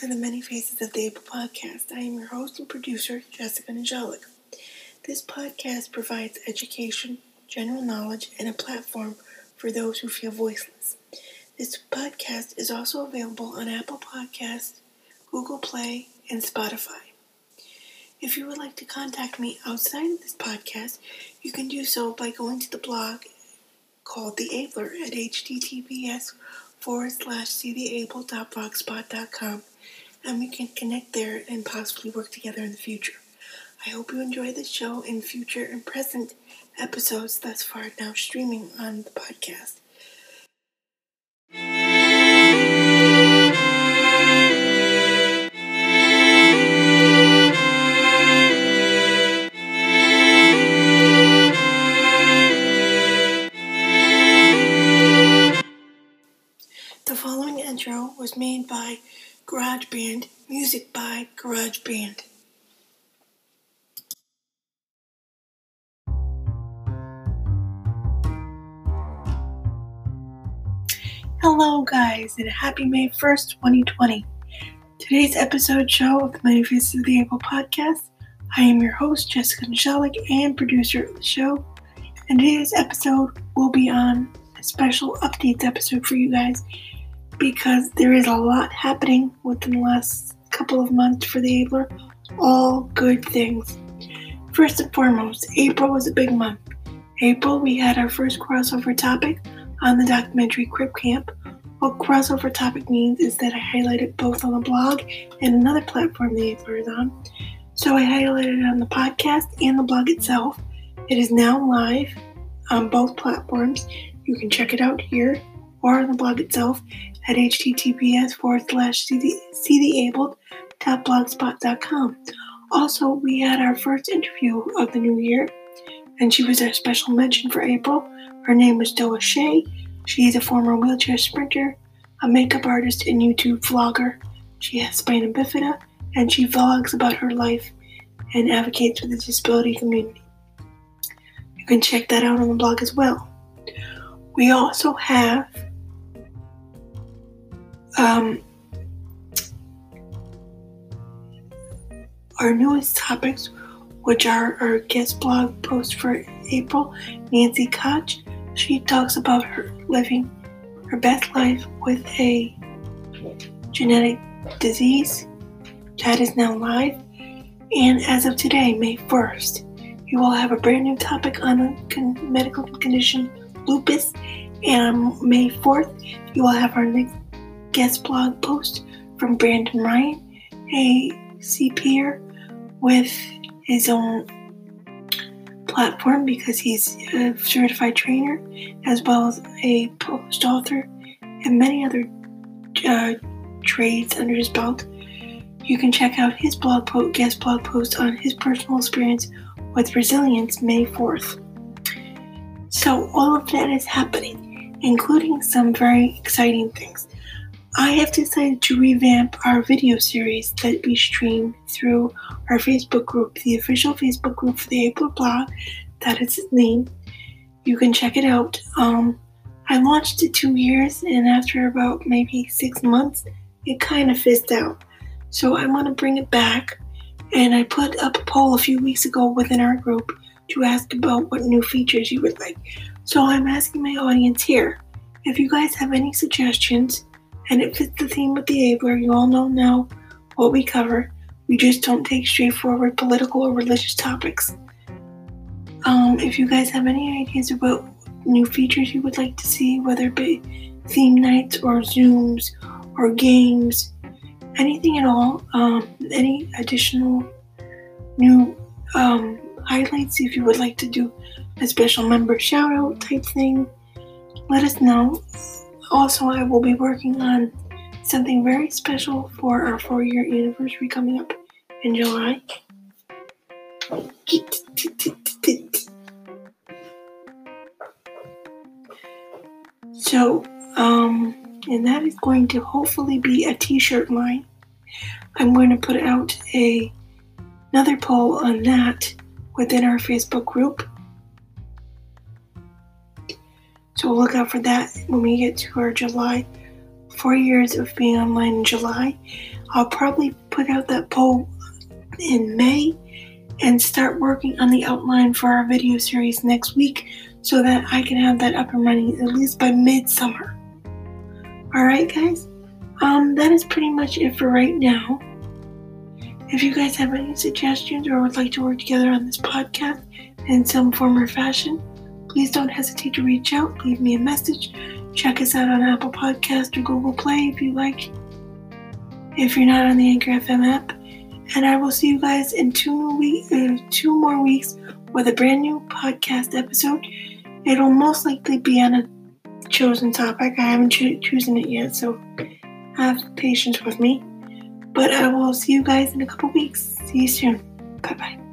to the Many Faces of the Able podcast. I am your host and producer, Jessica Nijalik. This podcast provides education, general knowledge, and a platform for those who feel voiceless. This podcast is also available on Apple Podcasts, Google Play, and Spotify. If you would like to contact me outside of this podcast, you can do so by going to the blog called The Abler at https forward slash ctheable.blogspot.com and we can connect there and possibly work together in the future. I hope you enjoy the show in future and present episodes thus far now streaming on the podcast. The following intro was made by GarageBand, music by GarageBand. Hello, guys, and happy May 1st, 2020. Today's episode show of the Many Faces of the Able podcast. I am your host, Jessica Nishalik, and producer of the show. And today's episode will be on a special updates episode for you guys because there is a lot happening within the last couple of months for the Abler. All good things. First and foremost, April was a big month. April, we had our first crossover topic on the documentary Crip Camp. What crossover topic means is that I highlighted both on the blog and another platform the Abler is on. So I highlighted it on the podcast and the blog itself. It is now live on both platforms. You can check it out here or on the blog itself at https forward slash seetheabled.blogspot.com. Also, we had our first interview of the new year, and she was our special mention for April. Her name was Doa Shea. She is a former wheelchair sprinter, a makeup artist, and YouTube vlogger. She has spina bifida, and she vlogs about her life and advocates for the disability community. You can check that out on the blog as well. We also have um, our newest topics, which are our guest blog post for April, Nancy Koch. She talks about her living her best life with a genetic disease that is now live. And as of today, May 1st, you will have a brand new topic on a medical condition, lupus. And on May 4th, you will have our next guest blog post from Brandon Ryan, a CPR with his own platform because he's a certified trainer as well as a post author and many other uh, trades under his belt. You can check out his blog post, guest blog post on his personal experience with resilience May 4th. So all of that is happening, including some very exciting things. I have decided to revamp our video series that we stream through our Facebook group, the official Facebook group for the April blog. That is its name. You can check it out. Um, I launched it two years, and after about maybe six months, it kind of fizzed out. So I want to bring it back, and I put up a poll a few weeks ago within our group to ask about what new features you would like. So I'm asking my audience here if you guys have any suggestions and it fits the theme of the Abler. You all know now what we cover. We just don't take straightforward political or religious topics. Um, if you guys have any ideas about new features you would like to see, whether it be theme nights or Zooms or games, anything at all, um, any additional new um, highlights, if you would like to do a special member shout out type thing, let us know also, I will be working on something very special for our four year anniversary coming up in July. So, um, and that is going to hopefully be a t shirt line. I'm going to put out a another poll on that within our Facebook group. So we'll look out for that when we get to our July four years of being online in July. I'll probably put out that poll in May and start working on the outline for our video series next week so that I can have that up and running at least by midsummer. Alright, guys? Um, that is pretty much it for right now. If you guys have any suggestions or would like to work together on this podcast in some form or fashion, please don't hesitate to reach out, leave me a message. Check us out on Apple Podcast or Google Play if you like. If you're not on the Anchor FM app, and I will see you guys in two week, uh, two more weeks with a brand new podcast episode. It'll most likely be on a chosen topic. I haven't cho- chosen it yet, so have patience with me. But I will see you guys in a couple weeks. See you soon. Bye bye.